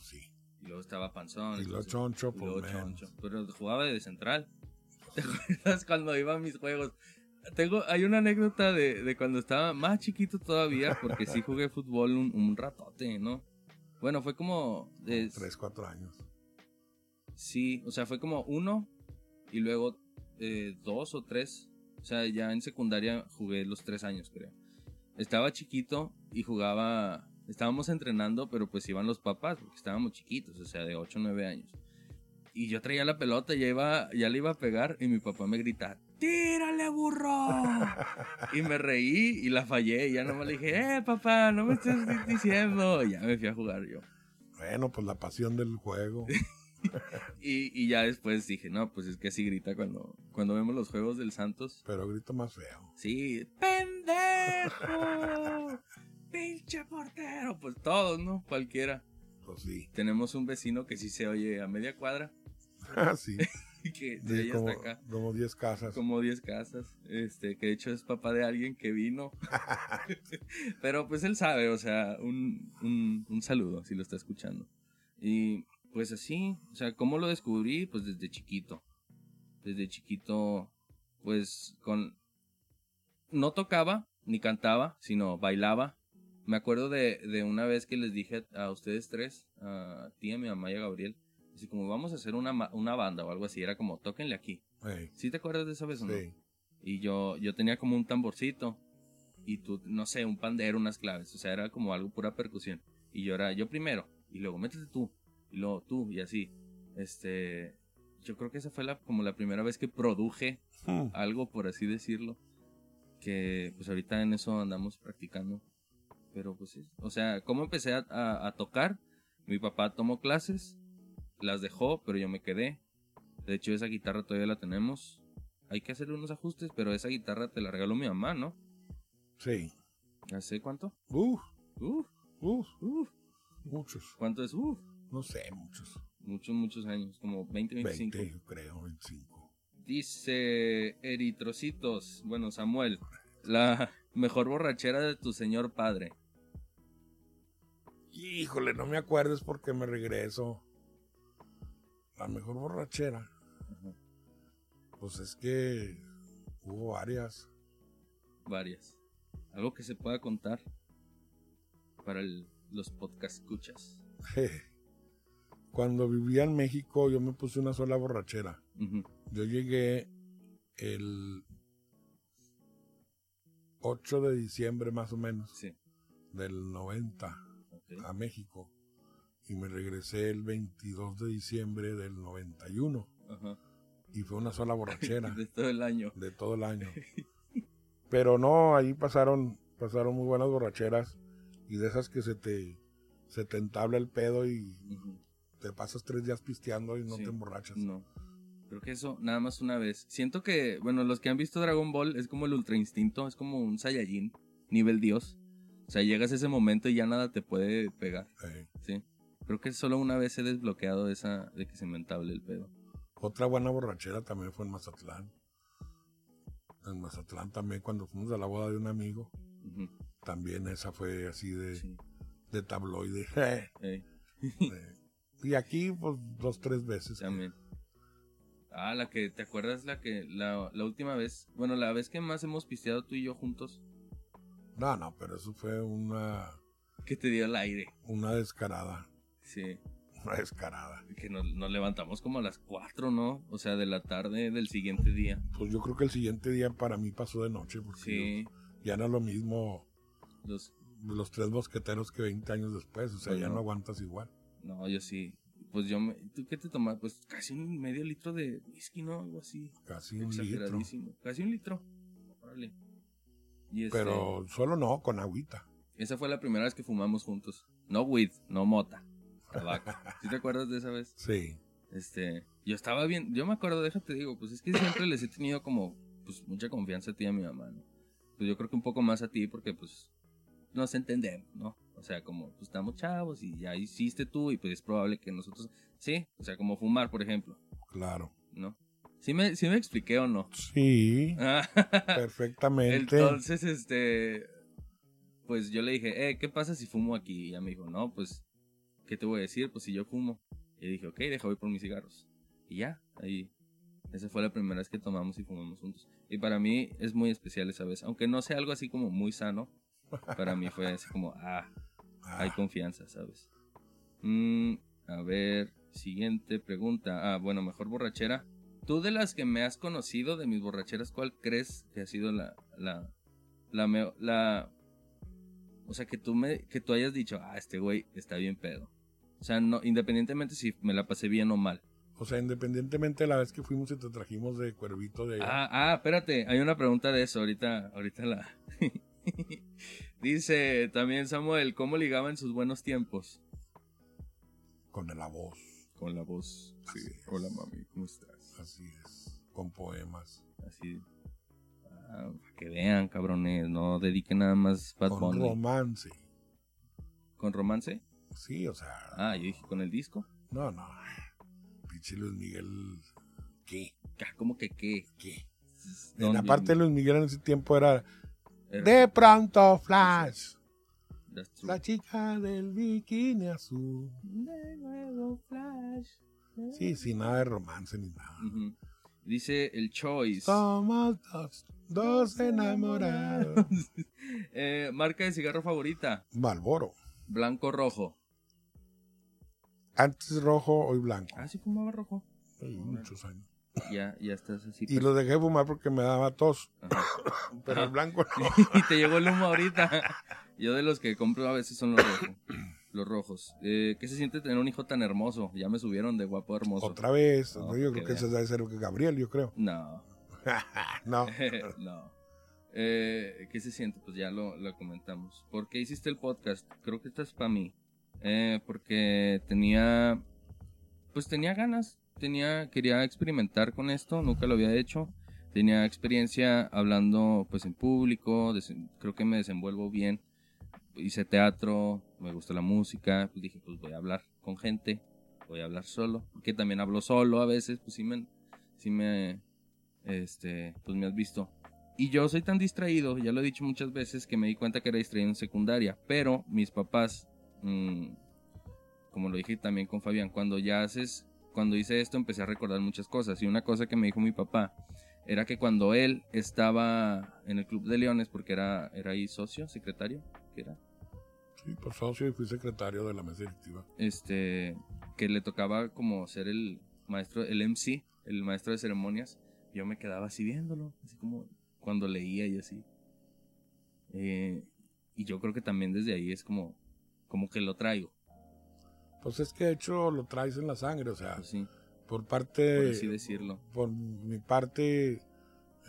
sí. Y luego estaba panzón. Y lo choncho, y pues luego choncho. Pero jugaba de central. ¿Te acuerdas cuando iba a mis juegos? Tengo, hay una anécdota de, de cuando estaba más chiquito todavía, porque sí jugué fútbol un, un ratote, ¿no? Bueno, fue como de, Tres, cuatro años. Sí, o sea, fue como uno y luego eh, dos o tres. O sea, ya en secundaria jugué los tres años, creo. Estaba chiquito y jugaba. Estábamos entrenando, pero pues iban los papás, porque estábamos chiquitos, o sea, de 8 o 9 años. Y yo traía la pelota, ya, iba, ya le iba a pegar, y mi papá me grita: ¡Tírale, burro! y me reí y la fallé, y ya nomás le dije: ¡Eh, papá, no me estés diciendo! Y ya me fui a jugar yo. Bueno, pues la pasión del juego. Y, y ya después dije, no, pues es que así grita cuando, cuando vemos los juegos del Santos. pero grito más feo. Sí, pendejo, pinche portero, pues todos, ¿no? Cualquiera. Pues sí. Tenemos un vecino que sí se oye a media cuadra, Ah, sí. que se Sí, como, hasta acá. como 10 casas. Como 10 casas, este, que de hecho es papá de alguien que vino. Pero pues él sabe, o sea, un, un, un saludo si lo está escuchando. Y pues así, o sea, ¿cómo lo descubrí? Pues desde chiquito. Desde chiquito, pues con... No tocaba ni cantaba, sino bailaba. Me acuerdo de, de una vez que les dije a ustedes tres, a ti, a mi mamá y a Gabriel, así como vamos a hacer una, una banda o algo así, era como, tóquenle aquí. Ey, ¿Sí te acuerdas de esa vez o no? sí. Y yo, yo tenía como un tamborcito y tú, no sé, un pandero, unas claves. O sea, era como algo pura percusión. Y yo era yo primero y luego métete tú y luego tú y así. Este, yo creo que esa fue la, como la primera vez que produje Hmm. algo, por así decirlo. Que pues ahorita en eso andamos practicando. Pero pues sí. O sea, ¿cómo empecé a, a- a tocar? Mi papá tomó clases, las dejó, pero yo me quedé. De hecho, esa guitarra todavía la tenemos. Hay que hacerle unos ajustes, pero esa guitarra te la regaló mi mamá, ¿no? Sí. ¿Hace cuánto? Uf, Uf, uf, uf. muchos. ¿Cuánto es? Uf. No sé, muchos. Muchos, muchos años, como 20, 25. 20, yo creo, 25. Dice Eritrocitos, bueno, Samuel, la mejor borrachera de tu señor padre. Híjole, no me acuerdes porque me regreso. La mejor borrachera. Pues es que hubo varias. Varias. Algo que se pueda contar para el- los podcast escuchas. Cuando vivía en México yo me puse una sola borrachera. Yo llegué el 8 de diciembre más o menos Sí. del 90 a México y me regresé el 22 de diciembre del 91 Ajá. y fue una sola borrachera De todo el año. de todo el año. Pero no, ahí pasaron pasaron muy buenas borracheras y de esas que se te se te entabla el pedo y te pasas tres días pisteando y no Sí. te emborrachas. No. Creo que eso nada más una vez. Siento que, bueno, los que han visto Dragon Ball es como el Ultra Instinto, es como un Saiyajin, nivel Dios. O sea, llegas a ese momento y ya nada te puede pegar, ¿sí? Creo que solo una vez he desbloqueado esa de que se me entable el pedo. Otra buena borrachera también fue en Mazatlán. En Mazatlán también cuando fuimos a la boda de un amigo, también esa fue así de, sí. de tabloide. Y aquí pues dos, tres veces. también. Ah, la que, ¿te acuerdas la que, la, la última vez, bueno, la vez que más hemos pisteado tú y yo juntos, No, no, pero eso fue una, que te dio el aire? una descarada. Sí. Una descarada. Que nos, nos levantamos como a las 4, ¿no? O sea, de la tarde del siguiente día. Pues yo creo que el siguiente día para mí pasó de noche, porque Sí, yo- ya no es lo mismo los, los tres mosqueteros que 20 años después. O sea, Pues ya no. no aguantas igual. no, yo sí. Pues yo me, ¿tú qué te tomas? Pues casi un medio litro de whisky, ¿no? Algo así. Casi un litro. Casi un litro. Órale. Y este, Pero solo no, con agüita. esa fue la primera vez que fumamos juntos. No weed, no mota. Tabaco. ¿Sí te acuerdas de esa vez? Sí. Este, yo estaba bien, yo me acuerdo, déjate digo, pues es que siempre les he tenido como, pues mucha confianza a ti y a mi mamá, ¿no? Pues yo creo que un poco más a ti porque pues nos entendemos, ¿no? O sea, como pues estamos chavos y ya hiciste tú y pues es probable que nosotros, sí, o sea, como fumar, por ejemplo, Claro. ¿no? ¿Sí me, sí me expliqué o no? Sí, Ah, perfectamente. Entonces, este, pues yo le dije, eh, ¿qué pasa si fumo aquí? Y ella me dijo, no, pues, ¿qué te voy a decir? Pues si yo fumo. Y dije, ok, deja voy por mis cigarros. Y ya, ahí. Esa fue la primera vez que tomamos y fumamos juntos. Y para mí es muy especial esa vez. Aunque no sea algo así como muy sano, para mí fue así como, ah, Ah, hay confianza, ¿sabes? Mm, a ver, siguiente pregunta. Ah, bueno, mejor borrachera. Tú de las que me has conocido, de mis borracheras, ¿cuál crees que ha sido la, la, la, la, o sea, que tú me, que tú hayas dicho, ah, este güey está bien pedo. O sea, no, independientemente si me la pasé bien o mal. O sea, independientemente de la vez que fuimos y te trajimos de cuervito de Ah, ah, espérate, hay una pregunta de eso, ahorita, ahorita la. Dice también Samuel, ¿cómo ligaba en sus buenos tiempos? con la voz. Con la voz. Es. Hola mami, ¿cómo estás? Así es. Con poemas. Así. Ah, para que vean, cabrones, no dediquen nada más Bad con Bunny. romance. ¿Con romance? Sí, o sea. Ah, yo dije con el disco. No, no. Pinche Luis Miguel. ¿Qué? Ah, ¿Cómo que qué? ¿Qué? En aparte, Luis Miguel en ese tiempo era. Era- De pronto, Flash. La chica del bikini azul. De nuevo Flash. Sí, sin nada de romance ni nada. Dice el Choice. Somos dos, dos enamorados. Eh, marca de cigarro favorita. Malboro. Blanco rojo. Antes rojo, hoy blanco. Ah, sí fumaba rojo. Ay, muchos años. Ya, ya estás así. Y lo dejé de fumar porque me daba tos. Ajá. Pero el blanco no. y te llegó el humo ahorita. Yo de los que compro a veces son los rojos. Los rojos. Eh, ¿Qué se siente tener un hijo tan hermoso? Ya me subieron de guapo hermoso. Otra vez. No, yo creo que ese debe ser Gabriel, yo creo. No, no. no. Eh, ¿Qué se siente? Pues ya lo, lo comentamos. ¿Por qué hiciste el podcast? Creo que esto es para mí. Eh, porque tenía, pues tenía ganas. Tenía, quería experimentar con esto. Nunca lo había hecho. Tenía experiencia hablando, pues en público. creo que me desenvuelvo bien. Hice teatro. Me gusta la música. Pues dije, pues voy a hablar con gente. Voy a hablar solo. Que también hablo solo a veces. Pues sí me, sí me, este, pues me has visto. Y yo soy tan distraído, ya lo he dicho muchas veces, que me di cuenta que era distraído en secundaria. Pero mis papás, mm, como lo dije también con Fabián, cuando ya haces cuando hice esto empecé a recordar muchas cosas. Y una cosa que me dijo mi papá era que cuando él estaba en el Club de Leones, porque era, era ahí socio, secretario, ¿qué era? Sí, pues socio y fui secretario de la mesa directiva. Este, que le tocaba como ser el maestro, el MC, el maestro de ceremonias. Yo me quedaba así viéndolo, así como cuando leía y así. Eh, y yo creo que también desde ahí es como, como que lo traigo. Pues es que de hecho lo traes en la sangre, o sea, Pues sí, por parte, por así decirlo. por mi parte,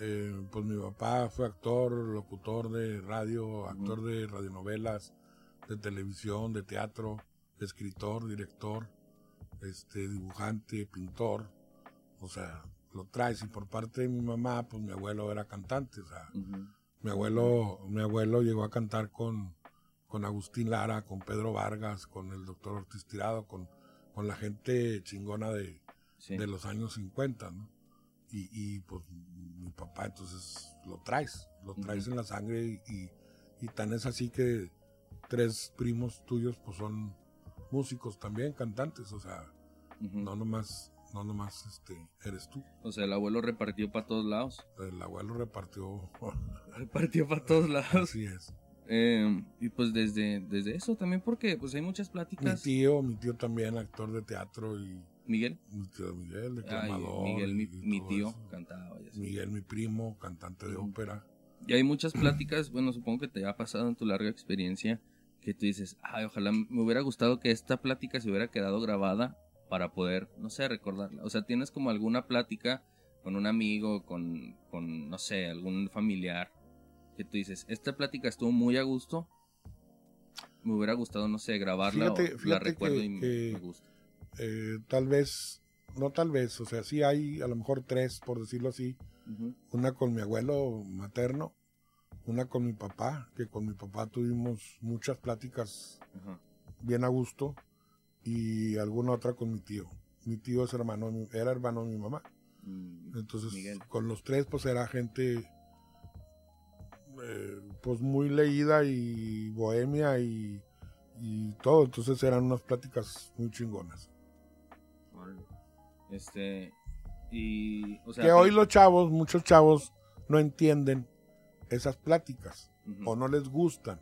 eh, pues mi papá fue actor, locutor de radio, actor de radionovelas, de televisión, de teatro, escritor, director, este, dibujante, pintor, o sea, lo traes. Y por parte de mi mamá, pues mi abuelo era cantante, o sea, Ujú. mi abuelo, mi abuelo llegó a cantar con, con Agustín Lara, con Pedro Vargas, con el doctor Ortiz Tirado, con, con la gente chingona de, Sí. de los años 50, ¿no? Y, y, pues mi papá entonces lo traes, lo traes Ujú. en la sangre y, y, y tan es así que tres primos tuyos pues son músicos también, cantantes, o sea, Ujú. no nomás, no nomás este, eres tú. O sea, el abuelo repartió para todos lados. El abuelo repartió, Repartió para todos lados. así es. Eh, y pues desde, desde eso también porque pues hay muchas Mi pláticas. tío, mi tío también, actor de teatro y Miguel. mi tío Miguel, de Ay. Miguel, mi, mi tío, eso. cantaba. Miguel, mi primo, cantante de Ujú. ópera. Y hay muchas pláticas, bueno, supongo que te ha pasado en tu larga experiencia, que tú dices, ay, ojalá me hubiera gustado que esta plática se hubiera quedado grabada para poder, no sé, recordarla. O sea, tienes como alguna plática con un amigo, con, con no sé, algún familiar, que tú dices, esta plática estuvo muy a gusto, me hubiera gustado, no sé, grabarla Fíjate- o la fíjate recuerdo que- y me, que- me gusta. eh, tal vez, no tal vez, o sea, sí hay a lo mejor tres, por decirlo así. Una con mi abuelo materno, una con mi papá, que con mi papá tuvimos muchas pláticas ajá, bien a gusto, y alguna otra con mi tío. Mi tío es hermano, era hermano de mi mamá. mm, Entonces, Miguel. con los tres, pues era gente, eh, pues muy leída y bohemia y, y todo. Entonces eran unas pláticas muy chingonas. Este, y, o sea, que hoy los chavos, muchos chavos, no entienden esas pláticas ujú, o no les gustan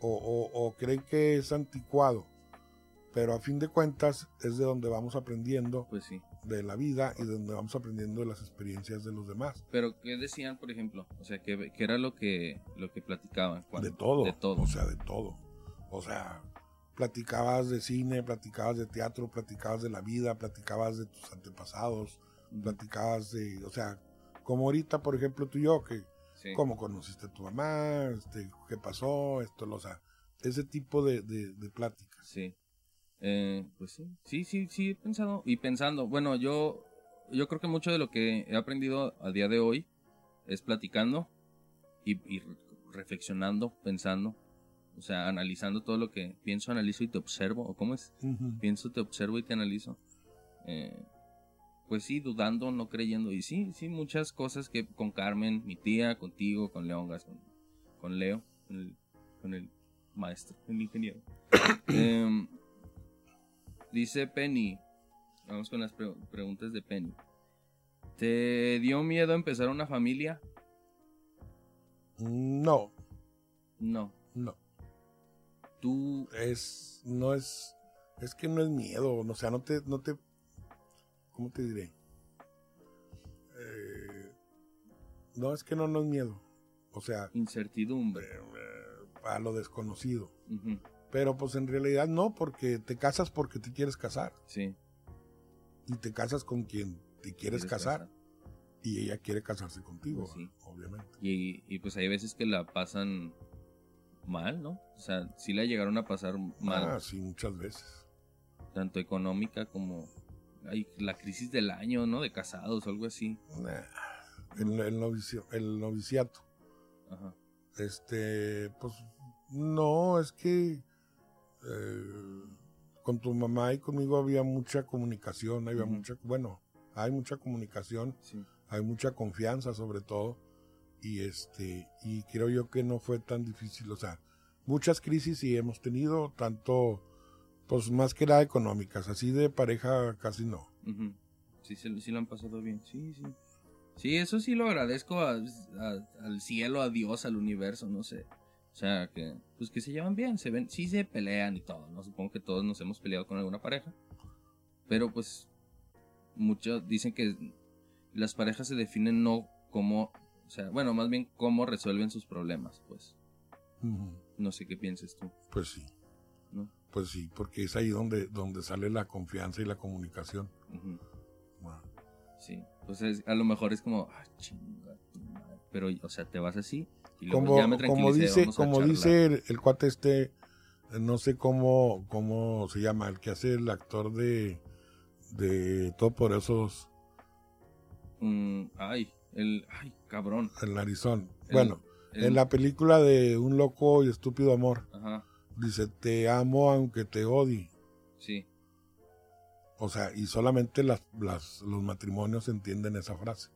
o, o- o creen que es anticuado. Pero a fin de cuentas es de donde vamos aprendiendo pues sí. de la vida y de donde vamos aprendiendo de las experiencias de los demás. Pero, ¿qué decían, por ejemplo? O sea, ¿qué, qué era lo que, lo que platicaban? cuando- De todo. De todo. O sea, de todo. O sea, platicabas de cine, platicabas de teatro, platicabas de la vida, platicabas de tus antepasados, platicabas de, o sea, como ahorita, por ejemplo, tú y yo, que sí. cómo conociste a tu mamá, este, qué pasó, esto, lo- o sea, ese tipo de, de, de pláticas. Sí. Eh, pues sí, sí, sí, sí, he pensado. Y pensando, bueno, yo, yo creo que mucho de lo que he aprendido a día de hoy es platicando y, y re- reflexionando, pensando. O sea, analizando todo lo que pienso, analizo y te observo. ¿O cómo es? Pienso, te observo y te analizo. Eh, pues sí, dudando, no creyendo. Y sí, sí, muchas cosas que con Carmen, mi tía, contigo, con León Gas, con, con Leo, con el, con el maestro, el ingeniero. Em, dice Penny, vamos con las pre- preguntas de Penny. ¿Te dio miedo empezar una familia? No, No. no. Tú, Es, no es, es que no es miedo, o sea, no te, no te, ¿cómo te diré? Eh, no, es que no, no es miedo. O sea, incertidumbre. eh, a lo desconocido. Pero pues en realidad no, porque te casas porque te quieres casar. Sí. Y te casas con quien te quieres casar. Y ella quiere casarse contigo, Pues sí. obviamente. Y, y pues hay veces que la pasan mal, ¿no? O sea, sí la llegaron a pasar mal, Ah, sí, muchas veces. tanto económica como hay la crisis del año, ¿no? De casados o algo así. Nah, el, el novicio- el noviciato. Ajá. Este, pues no, es que eh, con tu mamá y conmigo había mucha comunicación, había mucha, bueno, hay mucha comunicación, Sí. hay mucha confianza sobre todo y este y creo yo que no fue tan difícil, o sea, muchas crisis sí hemos tenido tanto Pues más que nada económicas, así de pareja casi no. Sí, se- sí lo han pasado bien. Sí, sí. Sí, eso sí lo agradezco a- a- al cielo, a Dios, al universo, no sé. O sea, que pues que se llevan bien, se ven, sí se pelean y todo, ¿no? Supongo que todos nos hemos peleado con alguna pareja. Pero pues muchos dicen que las parejas se definen no como, o sea, bueno, más bien cómo resuelven sus problemas, pues. No sé qué pienses tú, Pues sí. Pues sí, porque es ahí donde, donde sale la confianza y la comunicación. Ujú. Bueno, Sí, pues es- a lo mejor es como, ah, chinga tu madre. Pero, o sea, te vas así y luego como, ya me como dice, como dice el, el cuate este, eh, no sé cómo, cómo se llama, el que hace el actor de, de Todo por esos, Mm, ay, el, ay, cabrón. el narizón. El- bueno, el- en la película de Un loco y estúpido amor, Ajá, dice, te amo aunque te odie. sí, O sea, y solamente las, las, los matrimonios entienden esa frase.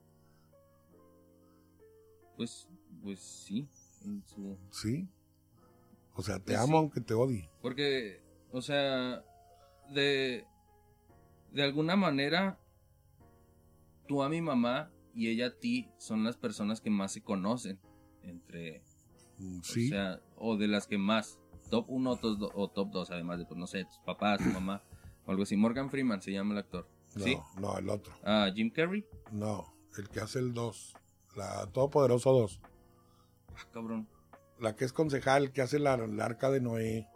pues, pues sí. ¿Sí? O sea, te Pues amo sí. aunque te odie. Porque, o sea, de, de alguna manera, tú a mi mamá y ella a ti son las personas que más se conocen entre Mm, Sí. O sea, o de las que más. Top 1 o top 2, además de, pues, no sé, tus papás, tu mamá, o algo así. Morgan Freeman se llama el actor. no, ¿Sí? no, el otro. Ah, Jim Carrey. No, el que hace el 2. La Todopoderoso 2. Ah, cabrón. La que es concejal, el que hace la, la arca de Noé.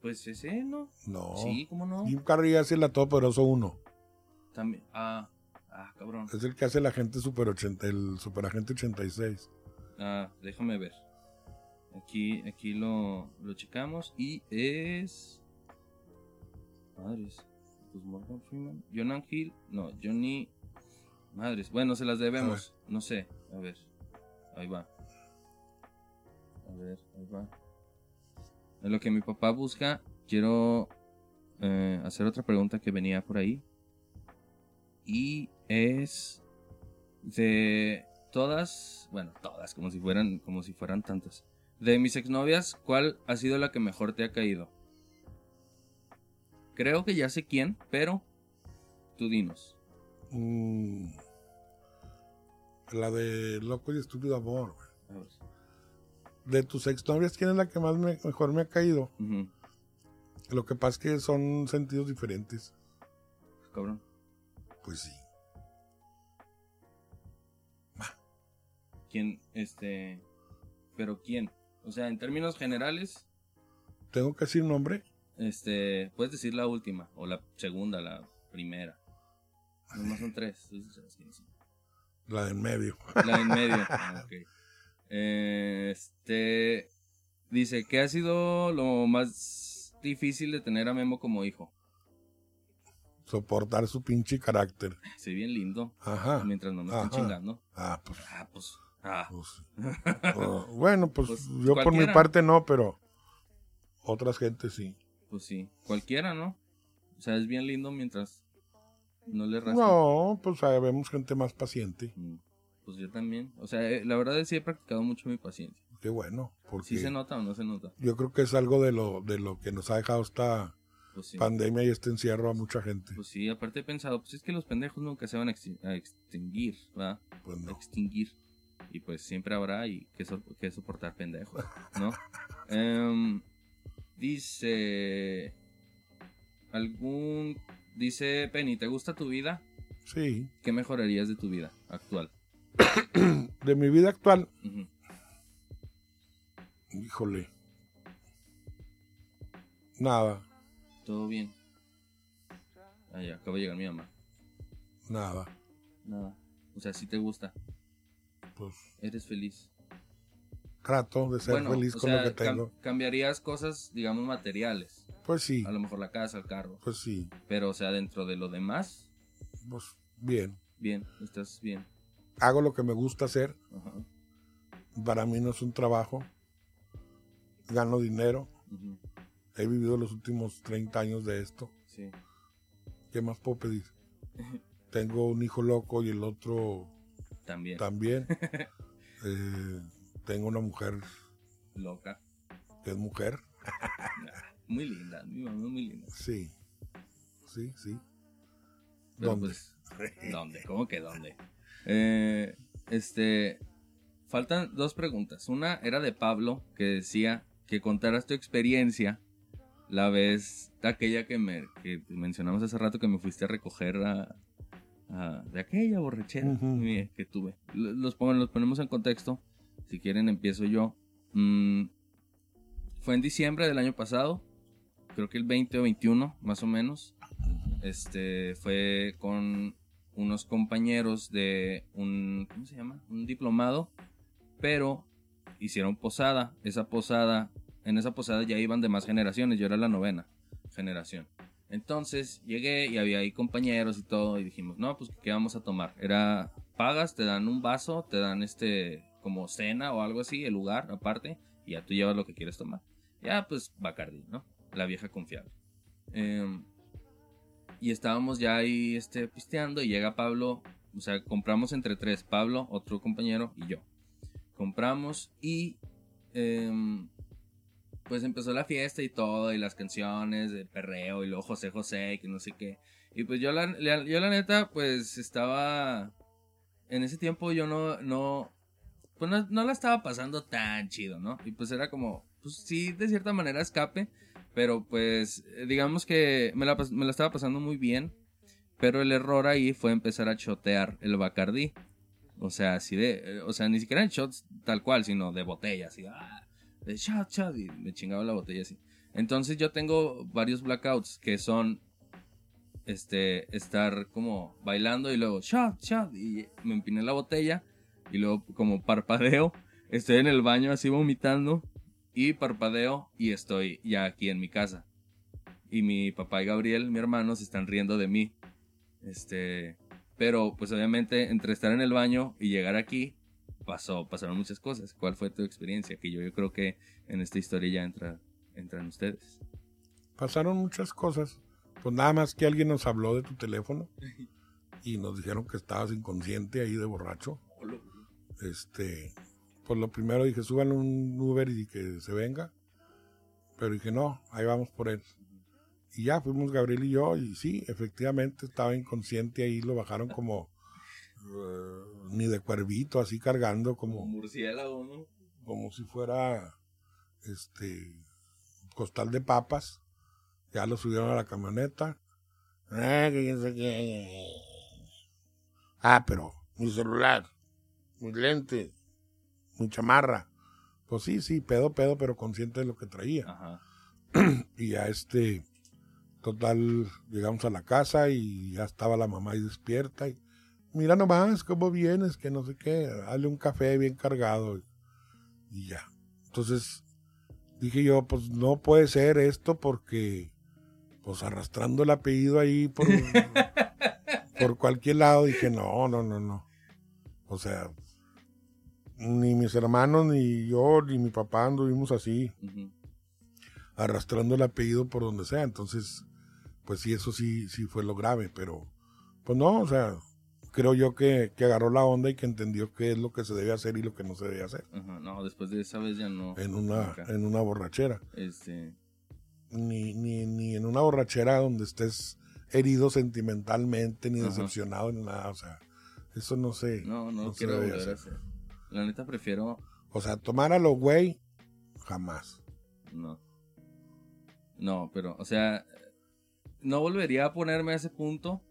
Pues ese, ¿no? No. Sí, ¿cómo no? Jim Carrey hace la Todopoderoso 1. También. Ah, ah, cabrón. Es el que hace el agente super 80, el superagente 86. Ah, déjame ver. Aquí, aquí lo, lo checamos y es... Madres. Pues Morgan Freeman. Jonah Hill. No, Johnny... Madres. Bueno, se las debemos. No sé. A ver. Ahí va. A ver, ahí va. En lo que mi papá busca, quiero eh, hacer otra pregunta que venía por ahí. Y es de todas, bueno, todas, como si fueran, como si fueran tantas. De mis exnovias, ¿cuál ha sido la que mejor te ha caído? Creo que ya sé quién, pero tú dinos. Mm, la de Loco y Estúpido Amor. güey. De tus exnovias, ¿quién es la que más me- mejor me ha caído? Lo que pasa es que son sentidos diferentes. Cabrón. Pues sí. ¿Quién, este, pero quién? O sea, en términos generales, ¿Tengo que decir nombre? este, puedes decir la última, o la segunda, la primera. Nomás son tres. La del medio. La en medio. Ah, ok. Eh, Este dice que ha sido lo más difícil de tener a Memo como hijo. Soportar su pinche carácter. Ve bien lindo. Ajá. Mientras no me estén chingando. Ah, pues. Ah, pues. Ah. pues, oh, bueno, pues, Pues, yo por mi cualquiera. parte no, pero otras gentes sí. Pues sí. Cualquiera, ¿no? O sea, es bien lindo mientras no le rascan. No, pues ah, vemos gente más paciente. Mm, Pues yo también. O sea, eh, la verdad es que sí he practicado mucho mi paciencia. Qué bueno, porque ¿Sí se nota o no se nota? yo creo que es algo de lo, de lo que nos ha dejado esta Pues sí. pandemia y este encierro a mucha gente. Pues sí, aparte he pensado, pues es que los pendejos nunca se van a, extin- a extinguir, ¿verdad? Pues no. extinguir. Y pues siempre habrá y que, so- que soportar pendejos, ¿no? Em, dice. Algún. Dice Penny, ¿te gusta tu vida? Sí. ¿Qué mejorarías de tu vida actual? De mi vida actual, híjole. Nada, Todo bien. Ah, ya, acaba de llegar mi mamá. nada. Nada. O sea, si te gusta. Pues Eres feliz. trato de ser bueno, feliz con sea, lo que cam- tengo. cambiarías cosas, digamos, materiales. Pues sí, A lo mejor la casa, el carro. pues sí. Pero, o sea, dentro de lo demás, Pues bien. bien, estás bien. Hago lo que me gusta hacer. Ajá. Para mí no es un trabajo. Gano dinero. He vivido los últimos 30 años de esto. Sí. ¿Qué más puedo pedir? Tengo un hijo loco y el otro También. también. Eh, tengo una mujer Loca. que es mujer. Muy linda, mi mamá muy linda. Sí. Sí, sí. Pero ¿Dónde? pues, ¿dónde? ¿Cómo que dónde? Eh, este, faltan dos preguntas. Una era de Pablo, que decía que contaras tu experiencia la vez aquella que me que mencionamos hace rato que me fuiste a recoger a, a- de aquella borrachera que tuve. Los, los ponemos en contexto. Si quieren empiezo yo. Mm, fue en diciembre del año pasado. Creo que el 20 o 21, más o menos. Este fue con unos compañeros de un ¿cómo se llama? Un diplomado, pero hicieron posada. Esa posada, en esa posada ya iban de más generaciones, yo era la novena generación. Entonces llegué y había ahí compañeros y todo y dijimos, "No, pues ¿qué vamos a tomar?" Era pagas, te dan un vaso, te dan este como cena o algo así, el lugar aparte y ya tú llevas lo que quieres tomar. Ya pues Bacardi, ¿no? La vieja confiable. Em, y estábamos ya ahí este, pisteando y llega Pablo, o sea, compramos entre tres, Pablo, otro compañero y yo. Compramos y em, pues empezó la fiesta y todo, y las canciones de perreo, y luego José José, que no sé qué. Y pues yo la, yo la neta, pues estaba... En ese tiempo yo no, no, pues no, la estaba pasando tan chido, ¿no? Y pues era como, pues sí, de cierta manera escape, pero pues eh, digamos que me la, me la estaba pasando muy bien, pero el error ahí fue empezar a chotear el Bacardí. O sea, así de, eh, o sea, ni siquiera en shots tal cual, sino de botella, así, ah, shot, shot, y me chingaba la botella así. Entonces yo tengo varios blackouts que son, este, estar como bailando y luego shot, shot, y me empiné la botella y luego como parpadeo, estoy en el baño así vomitando y parpadeo y estoy ya aquí en mi casa. Y mi papá y Gabriel, mi hermano, se están riendo de mí. Este, pero pues obviamente entre estar en el baño y llegar aquí pasó, pasaron muchas cosas. ¿Cuál fue tu experiencia? Que yo, yo creo que en esta historia ya entra, entran ustedes. Pasaron muchas cosas. Pues nada más que alguien nos habló de tu teléfono y nos dijeron que estabas inconsciente ahí de borracho. Este, pues lo primero dije, suban un Uber y que se venga. Pero dije, no, ahí vamos por él. Y ya fuimos Gabriel y yo, y sí, efectivamente estaba inconsciente ahí, lo bajaron como eh, ni de cuervito, así cargando como, murciélago, ¿no? como si fuera este costal de papas. Ya lo subieron a la camioneta. Ah. Ah, pero mi celular, mi lente, mi chamarra. Pues sí, sí, pedo, pedo, pero consciente de lo que traía. Ajá. Y ya este, total, llegamos a la casa y ya estaba la mamá ahí despierta. Y mira nomás cómo vienes, que no sé qué, dale un café bien cargado. Y ya. Entonces dije yo, pues no puede ser esto porque, pues arrastrando el apellido ahí por, por cualquier lado, dije, no, no, no, no. O sea, ni mis hermanos, ni yo, ni mi papá anduvimos así arrastrando el apellido por donde sea. Entonces, pues sí, eso sí, sí fue lo grave, pero pues no, o sea, creo yo que, que agarró la onda y que entendió qué es lo que se debe hacer y lo que no se debe hacer Ajá. No, después de esa vez ya no. en una, en una borrachera. Este. Ni, ni, ni en una borrachera donde estés herido sentimentalmente, ni Ajá. decepcionado, ni nada, o sea, eso no sé. No, no, quiero volver a hacer. La neta prefiero. O sea, tomar a los güey, jamás. No. No, pero, o sea, no volvería a ponerme a ese punto.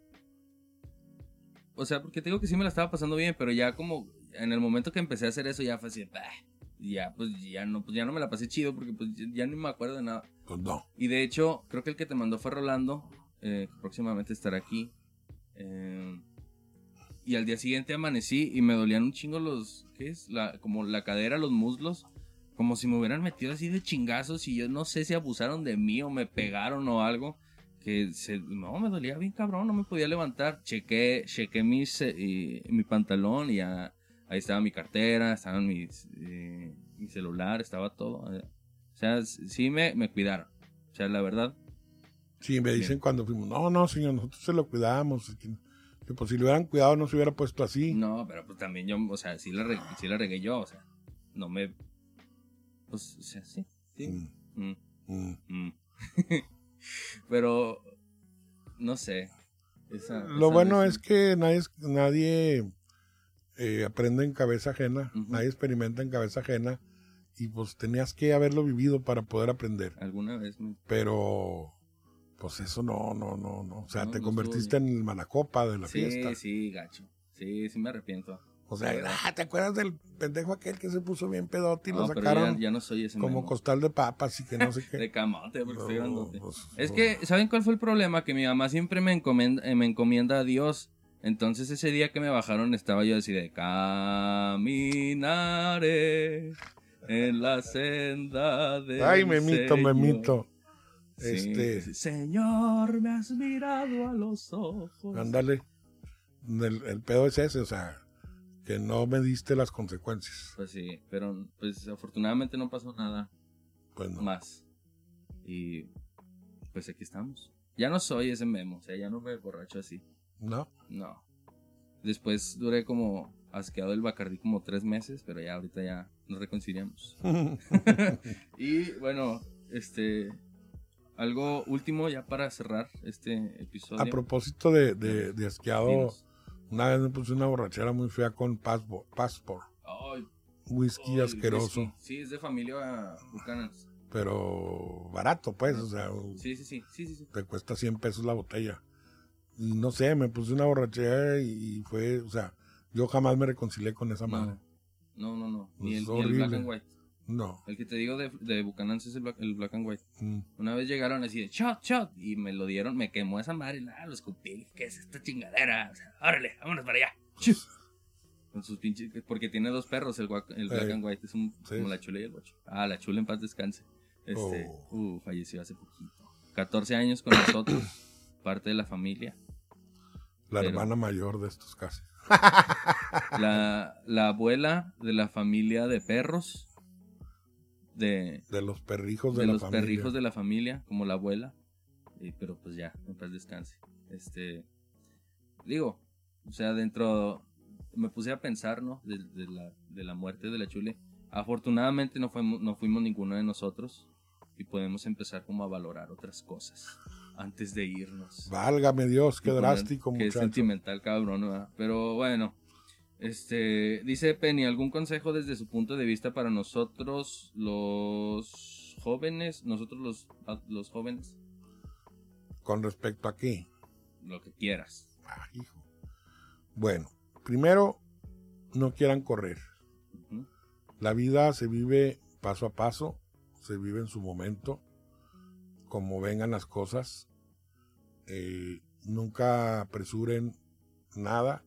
O sea, porque te digo que sí me la estaba pasando bien, pero ya como en el momento que empecé a hacer eso ya fue así, bah, ya pues ya no, pues ya no me la pasé chido porque pues ya ni me acuerdo de nada. Pues no. Y de hecho, creo que el que te mandó fue Rolando, eh, que próximamente estará aquí. Eh, y al día siguiente amanecí y me dolían un chingo los, ¿qué es? La, como la cadera, los muslos. Como si me hubieran metido así de chingazos y yo no sé si abusaron de mí o me pegaron o algo. Que se, no, me dolía bien cabrón, no me podía levantar. Chequé, chequé mis, eh, mi pantalón y ya, ahí estaba mi cartera, estaban mis, eh, mi celular, estaba todo. eh. O sea, sí me, me cuidaron. O sea, la verdad. Sí, me dicen cuando fuimos, no, no, señor, nosotros se lo cuidamos. Que, que, pues si lo hubieran cuidado no se hubiera puesto así. No, pero pues también yo, o sea, sí la, re- sí la regué yo, o sea, no me... Pues, o sea, sí. sí. Mm, Mm, mm. Pero, no sé. Esa- Lo esa bueno es que nadie, nadie eh, aprende en cabeza ajena, nadie experimenta en cabeza ajena y pues tenías que haberlo vivido para poder aprender. Alguna vez me... Pero pues eso no, no, no, no. O sea, No, te no convertiste en el malacopa de la Sí, fiesta. sí, gacho. Sí, sí me arrepiento. O sea, ah, ¿te acuerdas del pendejo aquel que se puso bien pedote y No, lo sacaron ya, ya no soy ese como memo. costal de papas y que no sé qué? De camote, porque estoy grandote. pues, Es que, ¿saben cuál fue el problema? Que mi mamá siempre me encomienda, eh, me encomienda a Dios. Entonces ese día que me bajaron estaba yo así de caminaré en la senda de Ay, memito, memito. Este, Señor, me has mirado a los ojos. ándale. El, el pedo es ese, o sea, que no me diste las consecuencias. Pues sí, pero pues afortunadamente no pasó nada Pues no. más. Y pues aquí estamos. Ya no soy ese memo, o sea, ya no me borracho así. No. No. Después duré como asqueado del Bacardí como tres meses, pero ya ahorita ya nos reconciliamos. y bueno, este algo último ya para cerrar este episodio. A propósito de, de, de asqueado, Dinos. Una vez me puse una borrachera muy fea con Passport, Passport Ay, whisky ay, asqueroso, whisky. Sí, es de familia Buchanan's. pero barato, pues, o sea, Sí, sí, sí, sí, sí, sí. te cuesta 100 pesos la botella. Y no sé, me puse una borrachera y fue, o sea, yo jamás me reconcilié con esa madre. No, no, no, no. Ni el, ni el Black and White. No. El que te digo de, de es el Black, el Black and White. Mm. Una vez llegaron así de shot, shot, y me lo dieron, me quemó esa madre, nada, lo escupí, ¿qué es esta chingadera? O sea, órale, vámonos para allá. Con sus pinches, porque tiene dos perros, el, el Black Ey. and White, es un, Sí. como la chula y el bocho. Ah, la chula en paz descanse. Este, Oh. uh, falleció hace poquito. 14 años con nosotros, parte de la familia. La Pero- hermana mayor de estos casi. La, la abuela de la familia de perros, de, De los perrijos de, de la los familia. perrijos de la familia, como la abuela. Y- pero pues ya, en paz descanse. Este, digo, o sea, dentro, me puse a pensar, ¿no? De, de la, de la muerte de la chule. Afortunadamente no fuimos, no fuimos ninguno de nosotros y podemos empezar como a valorar otras cosas antes de irnos. Válgame Dios, qué drástico, Qué muchacho. sentimental, cabrón, ¿verdad? Pero bueno, este, dice Penny, ¿algún consejo desde su punto de vista para nosotros los jóvenes? Nosotros los, los jóvenes, Con respecto a qué. lo que quieras. Ah, hijo. Bueno, primero, no quieran correr. La vida se vive paso a paso, se vive en su momento, como vengan las cosas. Eh, nunca apresuren nada.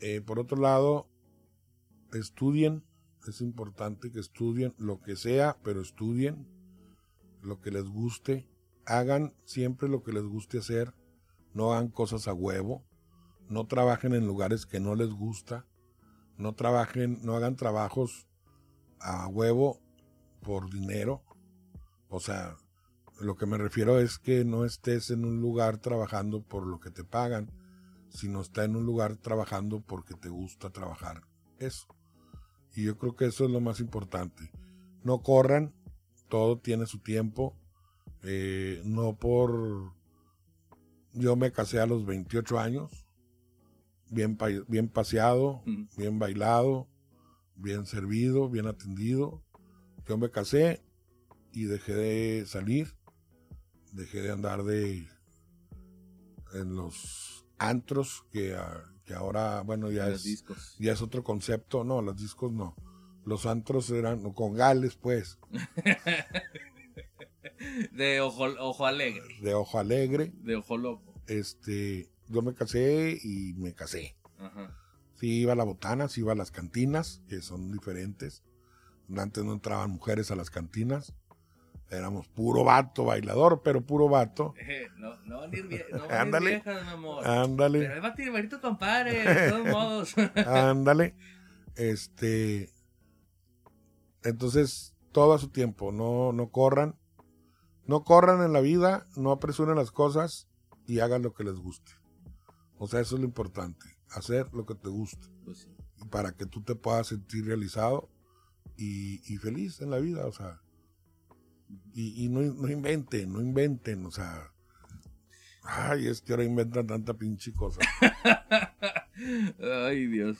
Eh, por otro lado, estudien. Es importante que estudien lo que sea, pero estudien lo que les guste. Hagan siempre lo que les guste hacer. No hagan cosas a huevo. No trabajen en lugares que no les gusta no trabajen, no hagan trabajos a huevo por dinero. O sea, lo que me refiero es que no estés en un lugar trabajando por lo que te pagan, sino está en un lugar trabajando porque te gusta trabajar eso. Y yo creo que eso es lo más importante. No corran, todo tiene su tiempo. Eh, no por... Yo me casé a los 28 años, bien, bien paseado, bien bailado, bien servido, bien atendido. Yo me casé y dejé de salir, dejé de andar de en los antros que, ah, que ahora, bueno, ya Los es, discos. ya es otro concepto. No, los discos no. Los antros eran con gales, pues, De ojo, ojo alegre, de ojo alegre. de ojo loco. Este, yo me casé y me casé. Ajá. Sí iba a la botana, sí iba a las cantinas, que son diferentes. Antes no entraban mujeres a las cantinas. Éramos puro vato, bailador, pero puro vato. Eh, no, no vie- no Ándale. viejas, mi amor. Pero Ándale, tu compadre, de todos modos. ándale. Este. Entonces, todo a su tiempo. No, no corran. No corran en la vida, no apresuren las cosas y hagan lo que les guste. O sea, eso es lo importante. Hacer lo que te guste. Pues sí. para que tú te puedas sentir realizado y, y feliz en la vida. O sea, Y, y no, no inventen, no inventen, o sea. Ay, es que ahora inventan tanta pinche cosa. Ay, Dios.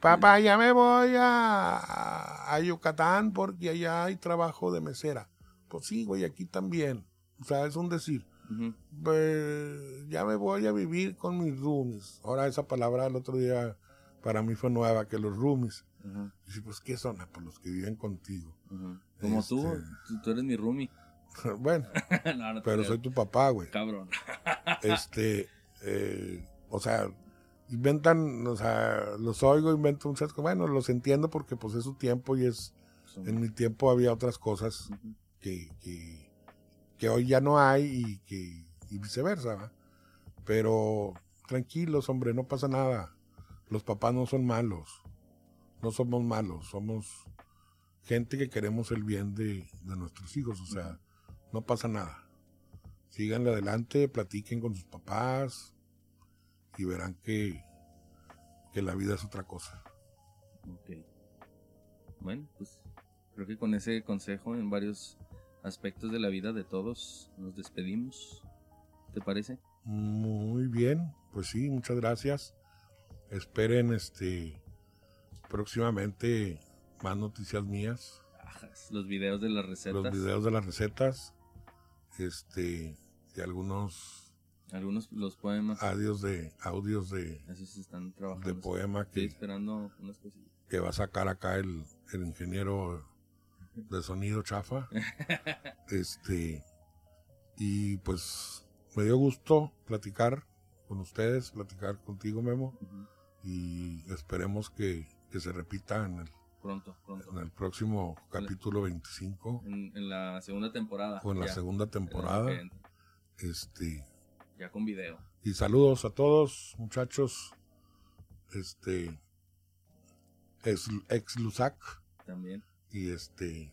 Papá, ya me voy a, a Yucatán porque allá hay trabajo de mesera. Pues sí, güey, aquí también. O sea, es un decir. Pues ya me voy a vivir con mis roomies. Ahora esa palabra el otro día para mí fue nueva, que los roomies. Ajá, Dice, pues, ¿qué son? Ah, Pues los que viven contigo. Como tú, Este- tú, tú eres mi roomie. bueno, no, no te pero creo. soy tu papá, güey. Cabrón. este, eh, o sea, inventan, o sea, los oigo, inventan muchas cosas. Bueno, los entiendo porque pues es su tiempo y es, en mi tiempo había otras cosas que, que hoy ya no hay y que, y viceversa, ¿va? Pero tranquilos, hombre, no pasa nada. Los papás no son malos. No somos malos, somos gente que queremos el bien de, de nuestros hijos, o sea, no pasa nada. Síganle adelante, platiquen con sus papás y verán que, que la vida es otra cosa. Ok. Bueno, pues creo que con ese consejo en varios aspectos de la vida de todos nos despedimos. ¿Te parece? Muy bien, pues sí, muchas gracias. Esperen este próximamente más noticias mías, Los videos de las recetas. los videos de las recetas, este y algunos Algunos los poemas. audios de audios de, Esos están trabajando. De poema Estoy que, esperando unas cosillas. que va a sacar acá el, el ingeniero de sonido chafa. Este y pues me dio gusto platicar con ustedes, platicar contigo Memo y esperemos que, que se repita en el, Pronto, pronto. en el próximo capítulo 25 En, en la segunda temporada. o en la segunda temporada. Este Ya con video. y saludos a todos, muchachos. Este ex, ex Lusac También. y este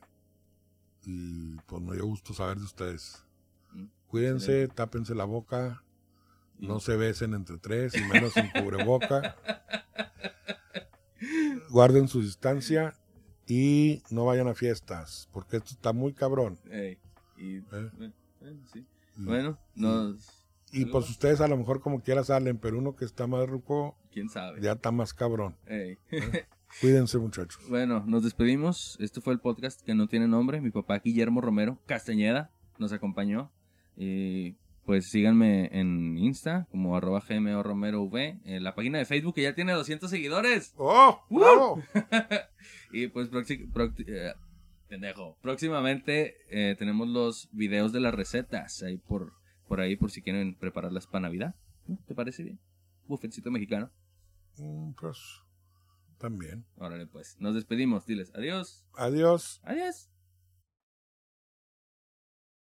y pues me dio gusto saber de ustedes. Mm, Cuídense, tápense la boca, no se besen entre tres y menos sin cubreboca. Guarden su distancia y no vayan a fiestas, porque esto está muy cabrón. Y, ¿eh? eh, eh, sí. Y, Bueno, nos. y pues ustedes a lo mejor como quiera salen, pero uno que está más ruco ¿Quién sabe? ya está más cabrón. Ey. Cuídense muchachos. Bueno, nos despedimos. Este fue el podcast que no tiene nombre. Mi papá Guillermo Romero Castañeda nos acompañó. Y pues síganme en Insta como arroba GMO Romero V. En la página de Facebook que ya tiene 200 seguidores. ¡Oh! ¡Uh! ¡Bravo! Y pues eh, pendejo. próximamente eh, tenemos los videos de las recetas ahí por, por ahí por si quieren prepararlas para Navidad. ¿Te parece bien? Bufetcito mexicano. Mm, Pues también. Órale pues. Nos despedimos. Diles adiós. Adiós. Adiós.